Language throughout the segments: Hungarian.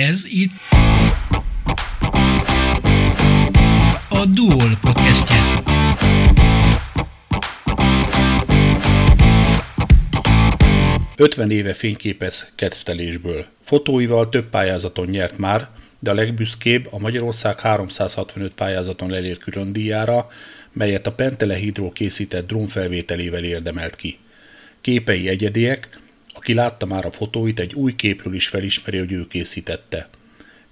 Ez itt a Duol podcastje. Ötven éve fényképez kedvtelésből. Fotóival több pályázaton nyert már, de a legbüszkébb a Magyarország 365 pályázaton elért külön díjára, melyet a Pentele Hydro készített drónfelvételével érdemelt ki. Képei egyediek, aki látta már a fotóit, egy új képről is felismeri, hogy ő készítette.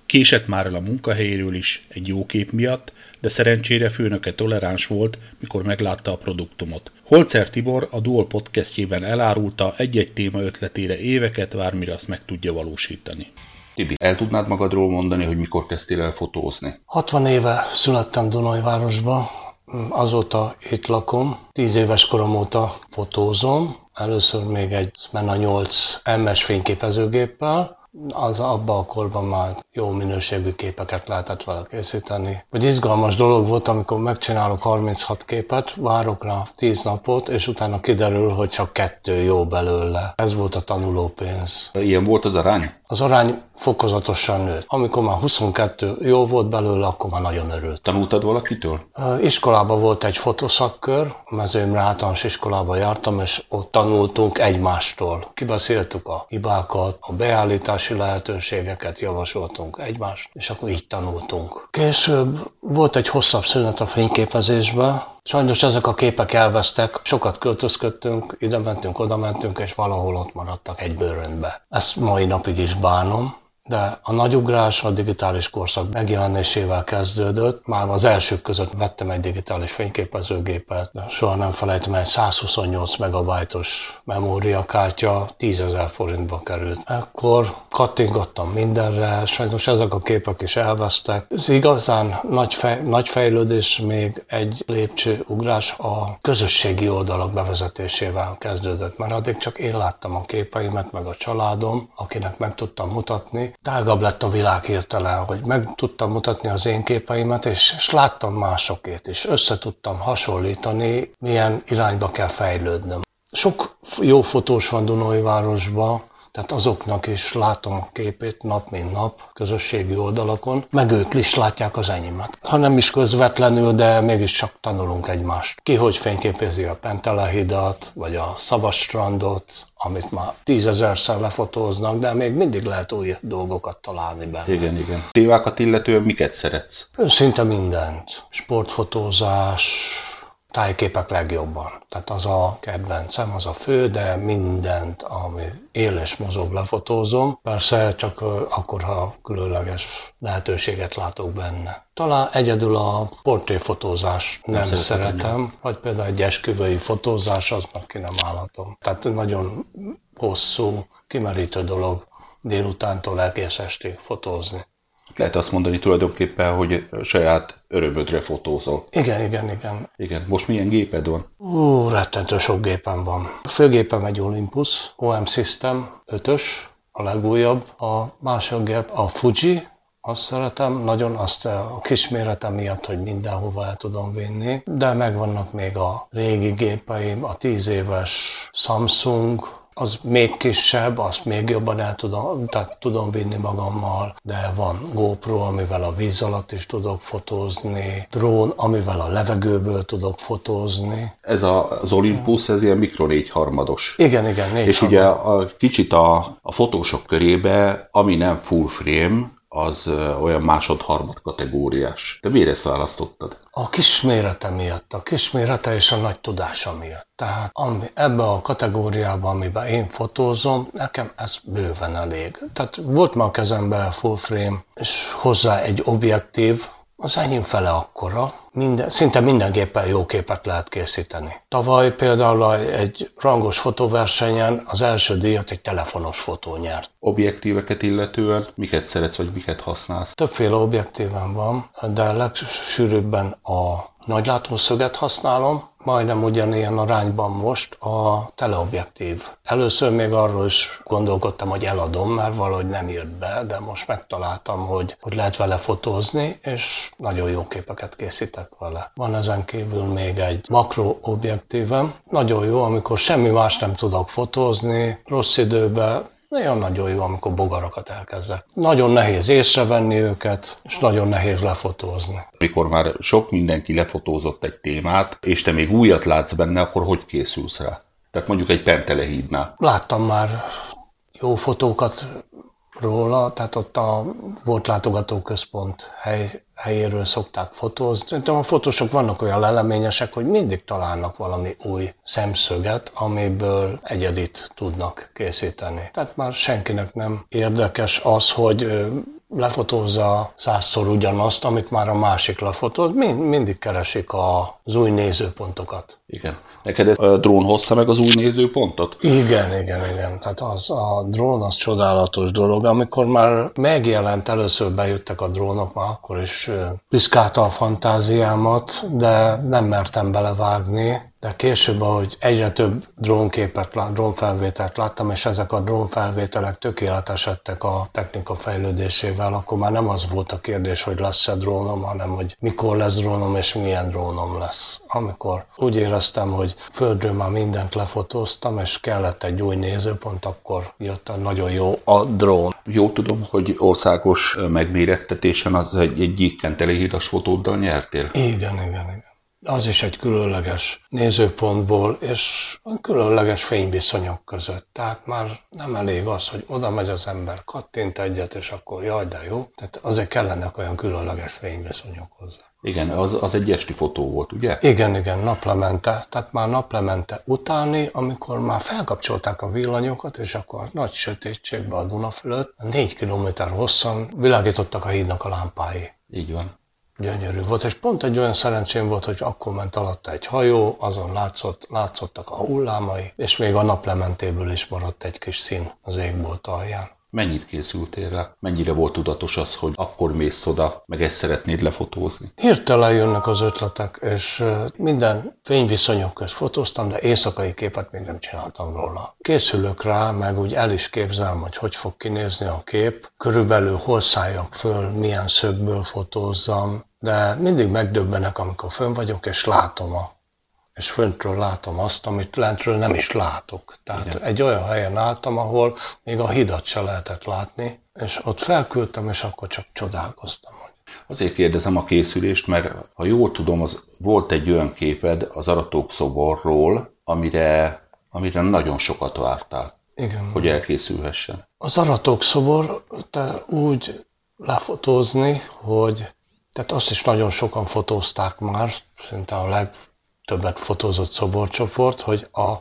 Késett már el a munkahelyéről is egy jó kép miatt, de szerencsére főnöke toleráns volt, mikor meglátta a produktumot. Holzer Tibor a Dual podcastjében elárulta egy-egy téma ötletére éveket vár, mire azt meg tudja valósítani. Tibi, el tudnád magadról mondani, hogy mikor kezdtél el fotózni? 60 éve születtem Dunajvárosba, azóta itt lakom, 10 éves korom óta fotózom, Először még egy Smena 8 MS fényképezőgéppel, az abban a korban már jó minőségű képeket lehetett vele készíteni. Vagy izgalmas dolog volt, amikor megcsinálok 36 képet, várok rá 10 napot, és utána kiderül, hogy csak kettő jó belőle. Ez volt a tanulópénz. Ilyen volt az arány? Az arány fokozatosan nőtt. Amikor már 22 jó volt belőle, akkor már nagyon örült. Tanultad valakitől? Iskolában volt egy fotoszakkör, mezőimre általános iskolába jártam, és ott tanultunk egymástól. Kibeszéltük a hibákat, a beállítási lehetőségeket javasoltunk egymást, és akkor így tanultunk. Később volt egy hosszabb szünet a fényképezésbe, Sajnos ezek a képek elvesztek, sokat költözködtünk, ide mentünk, oda mentünk, és valahol ott maradtak egy bőröntbe. Ezt mai napig is bánom, de a nagy ugrás a digitális korszak megjelenésével kezdődött. Már az elsők között vettem egy digitális fényképezőgépet, de soha nem felejtem, egy 128 megabajtos memóriakártya 10 ezer forintba került. Ekkor kattingattam mindenre, sajnos ezek a képek is elvesztek. Ez igazán nagy, fej, nagy fejlődés, még egy lépcsőugrás a közösségi oldalak bevezetésével kezdődött, mert addig csak én láttam a képeimet, meg a családom, akinek meg tudtam mutatni, tágabb lett a világ hirtelen, hogy meg tudtam mutatni az én képeimet, és, és láttam másokét is. Össze hasonlítani, milyen irányba kell fejlődnöm. Sok jó fotós van Dunajvárosban, tehát azoknak is látom a képét nap mint nap közösségi oldalakon, meg ők is látják az enyémet. Ha nem is közvetlenül, de mégis csak tanulunk egymást. Ki hogy fényképezi a Pentelehidat, vagy a Szabadstrandot, amit már tízezerszer lefotóznak, de még mindig lehet új dolgokat találni benne. Igen, igen. Tévákat illetően miket szeretsz? Szinte mindent. Sportfotózás, tájképek legjobban. Tehát az a kedvencem, az a fő, de mindent, ami él és mozog, lefotózom. Persze csak akkor, ha különleges lehetőséget látok benne. Talán egyedül a portréfotózás nem, nem szeretem, szeretem, vagy például egy esküvői fotózás, az meg ki nem állhatom. Tehát nagyon hosszú, kimerítő dolog délutántól egész estig fotózni. Lehet azt mondani tulajdonképpen, hogy saját örömödre fotózol. Igen, igen, igen. Igen. Most milyen géped van? Ú, rettentő sok gépem van. A főgépem egy Olympus, OM System 5-ös, a legújabb. A másik gép a Fuji, azt szeretem, nagyon azt a kisméretem miatt, hogy mindenhova el tudom vinni, de megvannak még a régi gépeim, a 10 éves Samsung, az még kisebb, azt még jobban el tudom, tehát tudom vinni magammal, de van GoPro, amivel a víz alatt is tudok fotózni, drón, amivel a levegőből tudok fotózni. Ez a, az Olympus, ez ilyen mikro négy harmados. Igen, igen, négy És harmad. ugye a, kicsit a, a fotósok körébe, ami nem full frame, az olyan másod-harmad kategóriás. De miért ezt választottad? A kismérete miatt, a kismérete és a nagy tudása miatt. Tehát ami, ebbe a kategóriában, amiben én fotózom, nekem ez bőven elég. Tehát volt már a kezemben full frame, és hozzá egy objektív, az enyém fele akkora, minden, szinte mindenképpen jó képet lehet készíteni. Tavaly például egy rangos fotóversenyen az első díjat egy telefonos fotó nyert. Objektíveket illetően miket szeretsz, vagy miket használsz? Többféle objektíven van, de legsűrűbben a nagylátószöget használom, majdnem ugyanilyen arányban most a teleobjektív. Először még arról is gondolkodtam, hogy eladom, mert valahogy nem jött be, de most megtaláltam, hogy, hogy lehet vele fotózni, és nagyon jó képeket készítek vele. Van ezen kívül még egy makro objektívem. Nagyon jó, amikor semmi más nem tudok fotózni, rossz időben Nagyon nagyon jó, amikor bogarakat elkezdek. Nagyon nehéz észrevenni őket, és nagyon nehéz lefotózni. Mikor már sok mindenki lefotózott egy témát, és te még újat látsz benne, akkor hogy készülsz rá? Tehát mondjuk egy Pentelehídnál. Láttam már jó fotókat róla, tehát ott a volt látogatóközpont hely, helyéről szokták fotózni. Szerintem a fotósok vannak olyan leleményesek, hogy mindig találnak valami új szemszöget, amiből egyedit tudnak készíteni. Tehát már senkinek nem érdekes az, hogy lefotózza százszor ugyanazt, amit már a másik lefotóz, mind, mindig keresik az új nézőpontokat. Igen. Neked ez a drón hozta meg az új nézőpontot? Igen, igen, igen. Tehát az, a drón az csodálatos dolog. Amikor már megjelent, először bejöttek a drónok, már akkor is piszkálta a fantáziámat, de nem mertem belevágni, de később, ahogy egyre több drónképet, drónfelvételt láttam, és ezek a drónfelvételek tökéletesedtek a technika fejlődésével, akkor már nem az volt a kérdés, hogy lesz-e drónom, hanem hogy mikor lesz drónom és milyen drónom lesz. Amikor úgy éreztem, hogy földről már mindent lefotóztam, és kellett egy új nézőpont, akkor jött a nagyon jó a drón. Jó tudom, hogy országos megmérettetésen az egy, egy gyíkkentelé fotóddal nyertél? Igen, igen, igen az is egy különleges nézőpontból, és különleges fényviszonyok között. Tehát már nem elég az, hogy oda megy az ember, kattint egyet, és akkor jaj, de jó. Tehát azért kellenek olyan különleges fényviszonyok hozzá. Igen, az, az egy esti fotó volt, ugye? Igen, igen, naplemente. Tehát már naplemente utáni, amikor már felkapcsolták a villanyokat, és akkor nagy sötétségbe a Duna fölött, négy kilométer hosszan világítottak a hídnak a lámpái. Így van gyönyörű volt, és pont egy olyan szerencsém volt, hogy akkor ment alatta egy hajó, azon látszott, látszottak a hullámai, és még a naplementéből is maradt egy kis szín az égbolt alján. Mennyit készültél rá? Mennyire volt tudatos az, hogy akkor mész oda, meg ezt szeretnéd lefotózni? Hirtelen jönnek az ötletek, és minden fényviszonyok közt fotóztam, de éjszakai képet még nem csináltam róla. Készülök rá, meg úgy el is képzelem, hogy hogy fog kinézni a kép, körülbelül hol szálljak föl, milyen szögből fotózzam, de mindig megdöbbenek, amikor fönn vagyok, és látom a és föntről látom azt, amit lentről nem is látok. Tehát Igen. egy olyan helyen álltam, ahol még a hidat se lehetett látni, és ott felküldtem, és akkor csak csodálkoztam. Azért kérdezem a készülést, mert ha jól tudom, az volt egy olyan képed az Aratók szoborról, amire, amire nagyon sokat vártál. Igen. Hogy elkészülhessen. Az Aratók szobor te úgy lefotózni, hogy tehát azt is nagyon sokan fotózták már, szinte a legtöbbet fotózott szoborcsoport, hogy a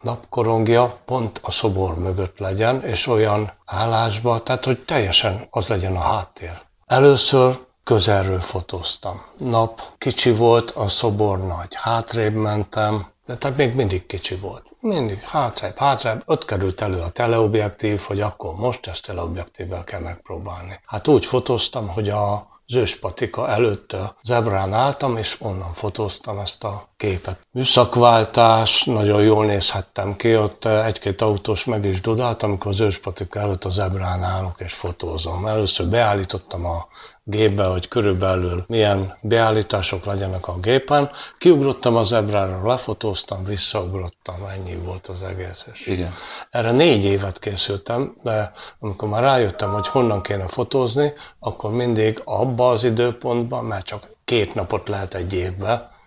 napkorongja pont a szobor mögött legyen, és olyan állásban, tehát hogy teljesen az legyen a háttér. Először közelről fotóztam. Nap kicsi volt, a szobor nagy. Hátrébb mentem, de tehát még mindig kicsi volt. Mindig hátrébb, hátrébb. Ott került elő a teleobjektív, hogy akkor most ezt teleobjektívvel kell megpróbálni. Hát úgy fotóztam, hogy a Zőspatika előtt a zebrán álltam, és onnan fotóztam ezt a képet. Műszakváltás, nagyon jól nézhettem ki, ott egy-két autós meg is dodált, amikor az őspatika előtt a zebrán állok és fotózom. Először beállítottam a gépbe, hogy körülbelül milyen beállítások legyenek a gépen. Kiugrottam az ebrára, lefotóztam, visszaugrottam, ennyi volt az egész. És Igen. Erre négy évet készültem, de amikor már rájöttem, hogy honnan kéne fotózni, akkor mindig abba az időpontban, mert csak két napot lehet egy évbe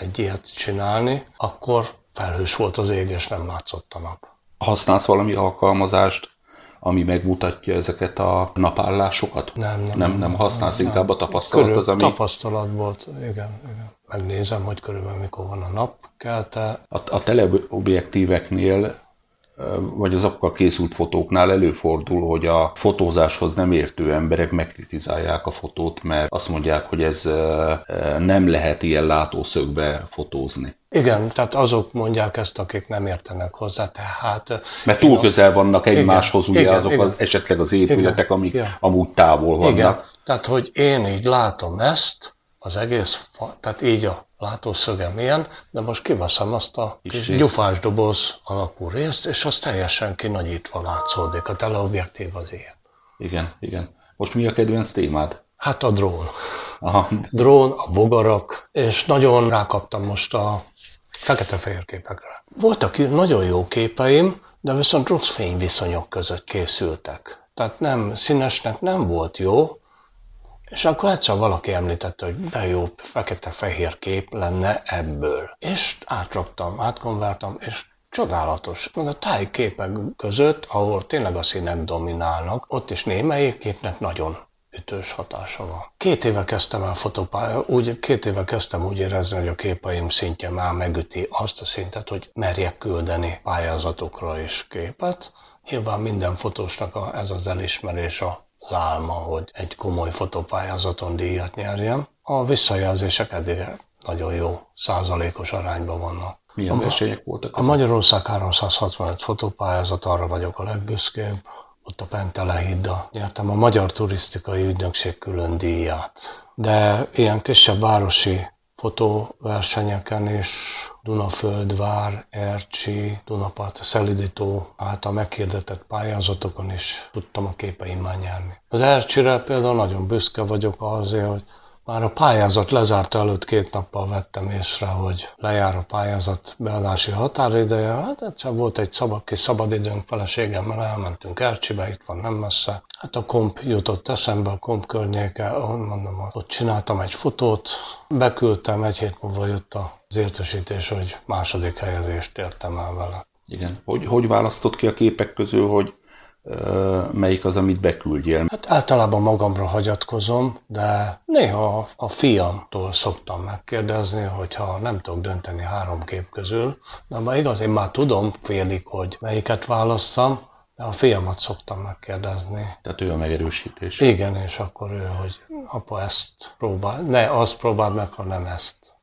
egy ilyet csinálni, akkor felhős volt az ég, és nem látszott a nap. Használsz valami alkalmazást, ami megmutatja ezeket a napállásokat? Nem, nem. Nem, nem használsz nem, inkább a tapasztalat Körül, az, ami... Tapasztalat volt, igen, igen. Megnézem, hogy körülbelül mikor van a nap kelte. A, a teleobjektíveknél vagy azokkal készült fotóknál előfordul, hogy a fotózáshoz nem értő emberek megkritizálják a fotót, mert azt mondják, hogy ez nem lehet ilyen látószögbe fotózni. Igen, tehát azok mondják ezt, akik nem értenek hozzá, tehát... Mert túl közel vannak egymáshoz igen, ugye igen, azok igen. Az, esetleg az épületek, igen, amik igen. amúgy távol vannak. Igen, tehát hogy én így látom ezt, az egész, tehát így a látószögem ilyen, de most kiveszem azt a kis gyufás doboz alakú részt, és az teljesen kinagyítva látszódik. A teleobjektív az ilyen. Igen, igen. Most mi a kedvenc témád? Hát a drón. Aha. Drón, a bogarak, és nagyon rákaptam most a fekete-fehér képekre. Voltak nagyon jó képeim, de viszont rossz fényviszonyok között készültek. Tehát nem, színesnek nem volt jó, és akkor egyszer valaki említette, hogy de jó, fekete-fehér kép lenne ebből. És átraktam, átkonvertam, és csodálatos. Meg a tájképek között, ahol tényleg a színek dominálnak, ott is némelyik képnek nagyon ütős hatása van. Két éve kezdtem el fotopálya, úgy, két éve kezdtem úgy érezni, hogy a képeim szintje már megüti azt a szintet, hogy merjek küldeni pályázatokra is képet. Nyilván minden fotósnak a, ez az elismerés az álma, hogy egy komoly fotopályázaton díjat nyerjem. A visszajelzések eddig nagyon jó százalékos arányban vannak. Milyen versenyek voltak? A Magyarország 365 fotopályázat, arra vagyok a legbüszkébb ott a Pentelehidda nyertem a Magyar Turisztikai Ügynökség külön díját. De ilyen kisebb városi fotóversenyeken is Dunaföldvár, Ercsi, Dunapart, Szelidító által meghirdetett pályázatokon is tudtam a képeimmel nyerni. Az Ercsire például nagyon büszke vagyok azért, hogy már a pályázat lezárta előtt két nappal vettem észre, hogy lejár a pályázat beadási határideje. Hát egyszer volt egy szabad, kis szabadidőnk feleségemmel, elmentünk Ercsibe, itt van nem messze. Hát a komp jutott eszembe, a komp környéke, mondom, ott csináltam egy fotót, beküldtem, egy hét múlva jött az értesítés, hogy második helyezést értem el vele. Igen. Hogy, hogy választott ki a képek közül, hogy melyik az, amit beküldjél? Hát általában magamra hagyatkozom, de néha a fiamtól szoktam megkérdezni, hogyha nem tudok dönteni három kép közül, de már igaz, én már tudom félig, hogy melyiket válasszam, de a fiamat szoktam megkérdezni. Tehát ő a megerősítés. Igen, és akkor ő, hogy apa ezt próbál, ne azt próbáld meg, hanem ezt.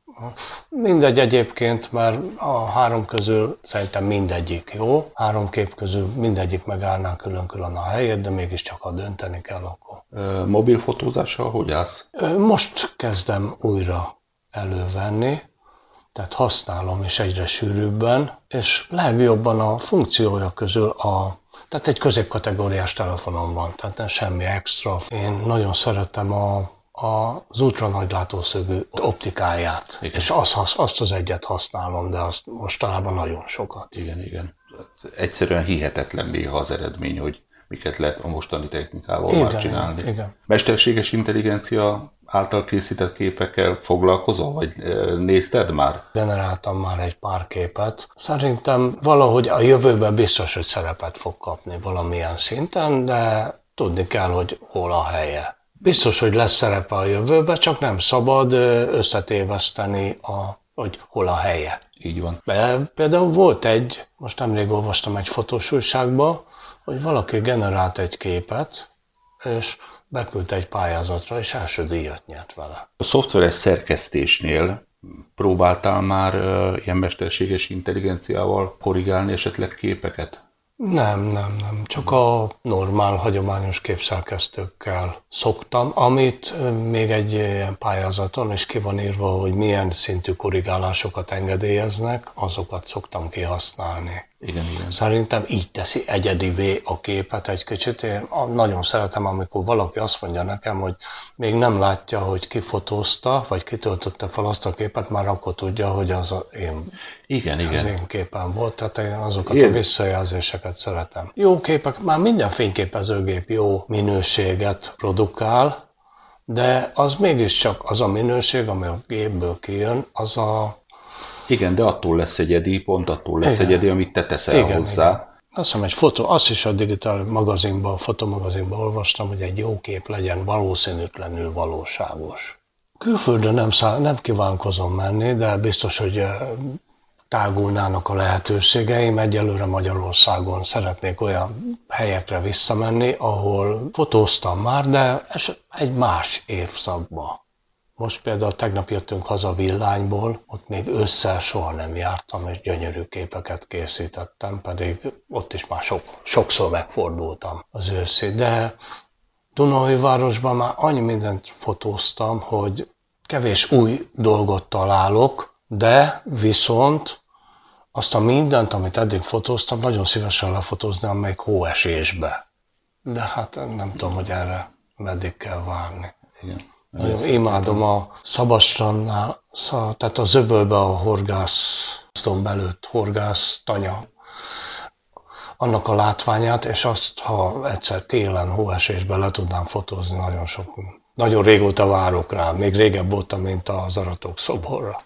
Mindegy egyébként, mert a három közül szerintem mindegyik jó. Három kép közül mindegyik megállná külön-külön a helyét, de mégiscsak ha dönteni kell, akkor. Mobil fotózással hogy állsz? Most kezdem újra elővenni, tehát használom is egyre sűrűbben, és legjobban a funkciója közül a tehát egy középkategóriás telefonom van, tehát nem semmi extra. Én nagyon szeretem a az ultranagylátószögű optikáját, igen. és azt, azt az egyet használom, de azt mostanában nagyon sokat. Igen, igen. Egyszerűen hihetetlen néha az eredmény, hogy miket lehet a mostani technikával igen, már csinálni. Igen. Mesterséges intelligencia által készített képekkel foglalkozol, vagy nézted már? Generáltam már egy pár képet. Szerintem valahogy a jövőben biztos, hogy szerepet fog kapni valamilyen szinten, de tudni kell, hogy hol a helye. Biztos, hogy lesz szerepe a jövőben, csak nem szabad összetéveszteni, a, hogy hol a helye. Így van. De például volt egy, most nemrég olvastam egy fotós újságba, hogy valaki generált egy képet, és beküldte egy pályázatra, és első díjat nyert vele. A szoftveres szerkesztésnél próbáltál már ilyen mesterséges intelligenciával korrigálni esetleg képeket? Nem, nem, nem. Csak a normál, hagyományos képszerkesztőkkel szoktam, amit még egy ilyen pályázaton is ki van írva, hogy milyen szintű korrigálásokat engedélyeznek, azokat szoktam kihasználni. Igen, igen. Szerintem így teszi egyedivé a képet egy kicsit. Én nagyon szeretem, amikor valaki azt mondja nekem, hogy még nem látja, hogy kifotózta, vagy kitöltötte fel azt a képet, már akkor tudja, hogy az a én, igen, az igen. én képen volt. Tehát én azokat igen. a visszajelzéseket szeretem. Jó képek, már minden fényképezőgép jó minőséget produkál, de az mégiscsak az a minőség, ami a gépből kijön, az a igen, de attól lesz egyedi, pont attól lesz igen. egyedi, amit te teszel igen, hozzá. Igen. Azt hiszem, egy fotó, azt is a digitál magazinban, a fotomagazinban olvastam, hogy egy jó kép legyen valószínűtlenül valóságos. Külföldön nem, szá- nem kívánkozom menni, de biztos, hogy tágulnának a lehetőségeim. Egyelőre Magyarországon szeretnék olyan helyekre visszamenni, ahol fotóztam már, de egy más évszakban. Most például tegnap jöttünk haza villányból, ott még ősszel soha nem jártam, és gyönyörű képeket készítettem, pedig ott is már sok, sokszor megfordultam az őszi. De városban már annyi mindent fotóztam, hogy kevés új dolgot találok, de viszont azt a mindent, amit eddig fotóztam, nagyon szívesen lefotóznám még hóesésbe. De hát nem tudom, hogy erre meddig kell várni. Igen. Nagyon imádom a Szabastrannál, tehát a zöbölbe a horgász, belőtt horgász tanya. annak a látványát, és azt, ha egyszer télen, hóesésben le tudnám fotózni, nagyon sok. Nagyon régóta várok rá, még régebb voltam, mint az aratok szoborra.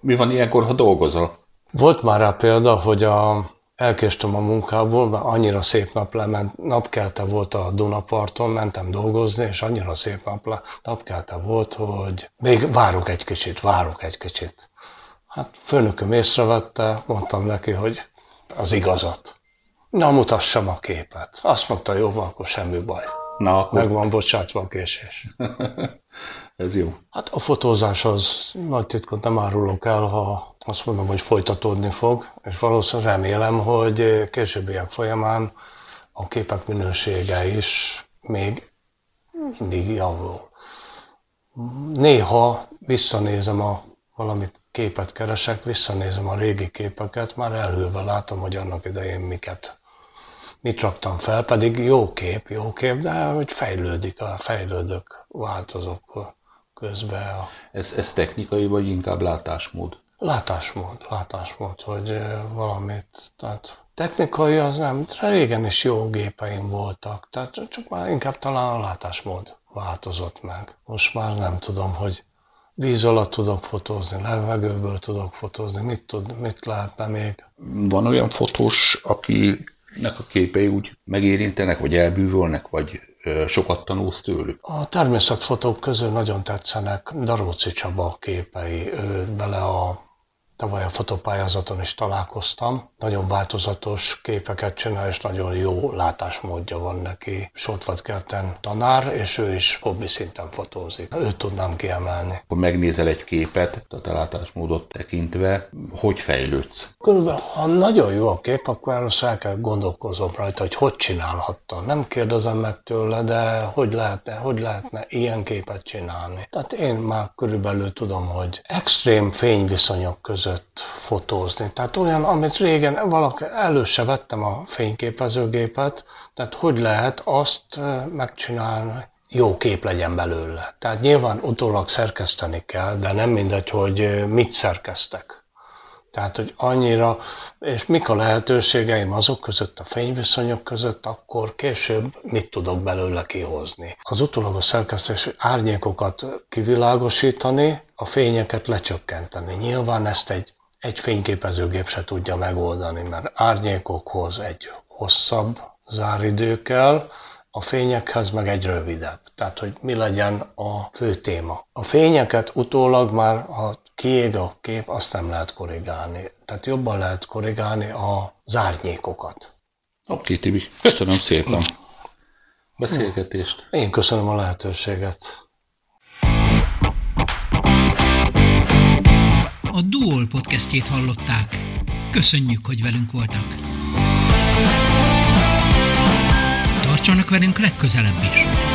Mi van ilyenkor, ha dolgozol? Volt már rá példa, hogy a, elkéstem a munkából, mert annyira szép nap lement, napkelte volt a Dunaparton, mentem dolgozni, és annyira szép nap, napkelte volt, hogy még várok egy kicsit, várok egy kicsit. Hát főnököm észrevette, mondtam neki, hogy az igazat. Na, mutassam a képet. Azt mondta, jó, van, akkor semmi baj. Na, akkor... Meg van bocsátva a késés. Ez jó. Hát a fotózás az nagy titkot nem árulok el, ha azt mondom, hogy folytatódni fog, és valószínűleg remélem, hogy későbbiek folyamán a képek minősége is még mindig javul. Néha visszanézem a valamit képet keresek, visszanézem a régi képeket, már elhűlve látom, hogy annak idején miket, mit raktam fel, pedig jó kép, jó kép, de hogy fejlődik, a fejlődök, változok közben. A... Ez, ez technikai, vagy inkább látásmód? Látásmód, látásmód, hogy valamit, tehát technikai az nem, régen is jó gépeim voltak, tehát csak már inkább talán a látásmód változott meg. Most már nem tudom, hogy víz alatt tudok fotózni, levegőből tudok fotózni, mit, tud, mit lehetne még. Van olyan fotós, akinek a képei úgy megérintenek, vagy elbűvölnek, vagy sokat tanulsz tőlük? A természetfotók közül nagyon tetszenek Daróci Csaba képei, ő vele a Tavaly a fotopályázaton is találkoztam. Nagyon változatos képeket csinál, és nagyon jó látásmódja van neki. Sotvatkerten tanár, és ő is hobbi szinten fotózik. Őt tudnám kiemelni. Akkor megnézel egy képet, a te látásmódot tekintve, hogy fejlődsz? Körülbelül, ha nagyon jó a kép, akkor először el kell gondolkozom rajta, hogy hogy csinálhatta. Nem kérdezem meg tőle, de hogy lehetne, hogy lehetne ilyen képet csinálni. Tehát én már körülbelül tudom, hogy extrém fényviszonyok között között fotózni. Tehát olyan, amit régen valaki, elő se vettem a fényképezőgépet, tehát hogy lehet azt megcsinálni, jó kép legyen belőle. Tehát nyilván utólag szerkeszteni kell, de nem mindegy, hogy mit szerkeztek. Tehát, hogy annyira, és mik a lehetőségeim azok között, a fényviszonyok között, akkor később mit tudok belőle kihozni. Az utólagos szerkesztés árnyékokat kivilágosítani, a fényeket lecsökkenteni. Nyilván ezt egy, egy fényképezőgép se tudja megoldani, mert árnyékokhoz egy hosszabb záridő kell, a fényekhez meg egy rövidebb. Tehát, hogy mi legyen a fő téma. A fényeket utólag már, ha kiég a kép, azt nem lehet korrigálni. Tehát jobban lehet korrigálni az árnyékokat. Oké, Tibi, köszönöm szépen beszélgetést. Én köszönöm a lehetőséget. A Duol podcastjét hallották. Köszönjük, hogy velünk voltak. Tartsanak velünk legközelebb is!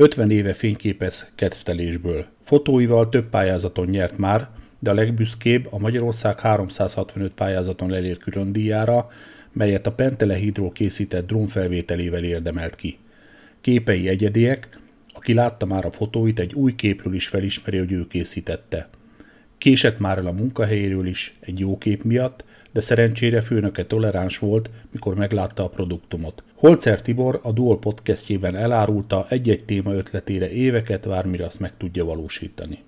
50 éve fényképez kedvtelésből. Fotóival több pályázaton nyert már, de a legbüszkébb a Magyarország 365 pályázaton elért külön díjára, melyet a Pentelehidról készített drónfelvételével érdemelt ki. Képei egyediek, aki látta már a fotóit, egy új képről is felismeri, hogy ő készítette. Késett már el a munkahelyéről is egy jó kép miatt, de szerencsére főnöke toleráns volt, mikor meglátta a produktumot. Holzer Tibor a Dual podcastjében elárulta egy-egy téma ötletére éveket vár, mire azt meg tudja valósítani.